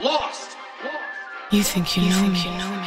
lost. You think you, you know, think me. you know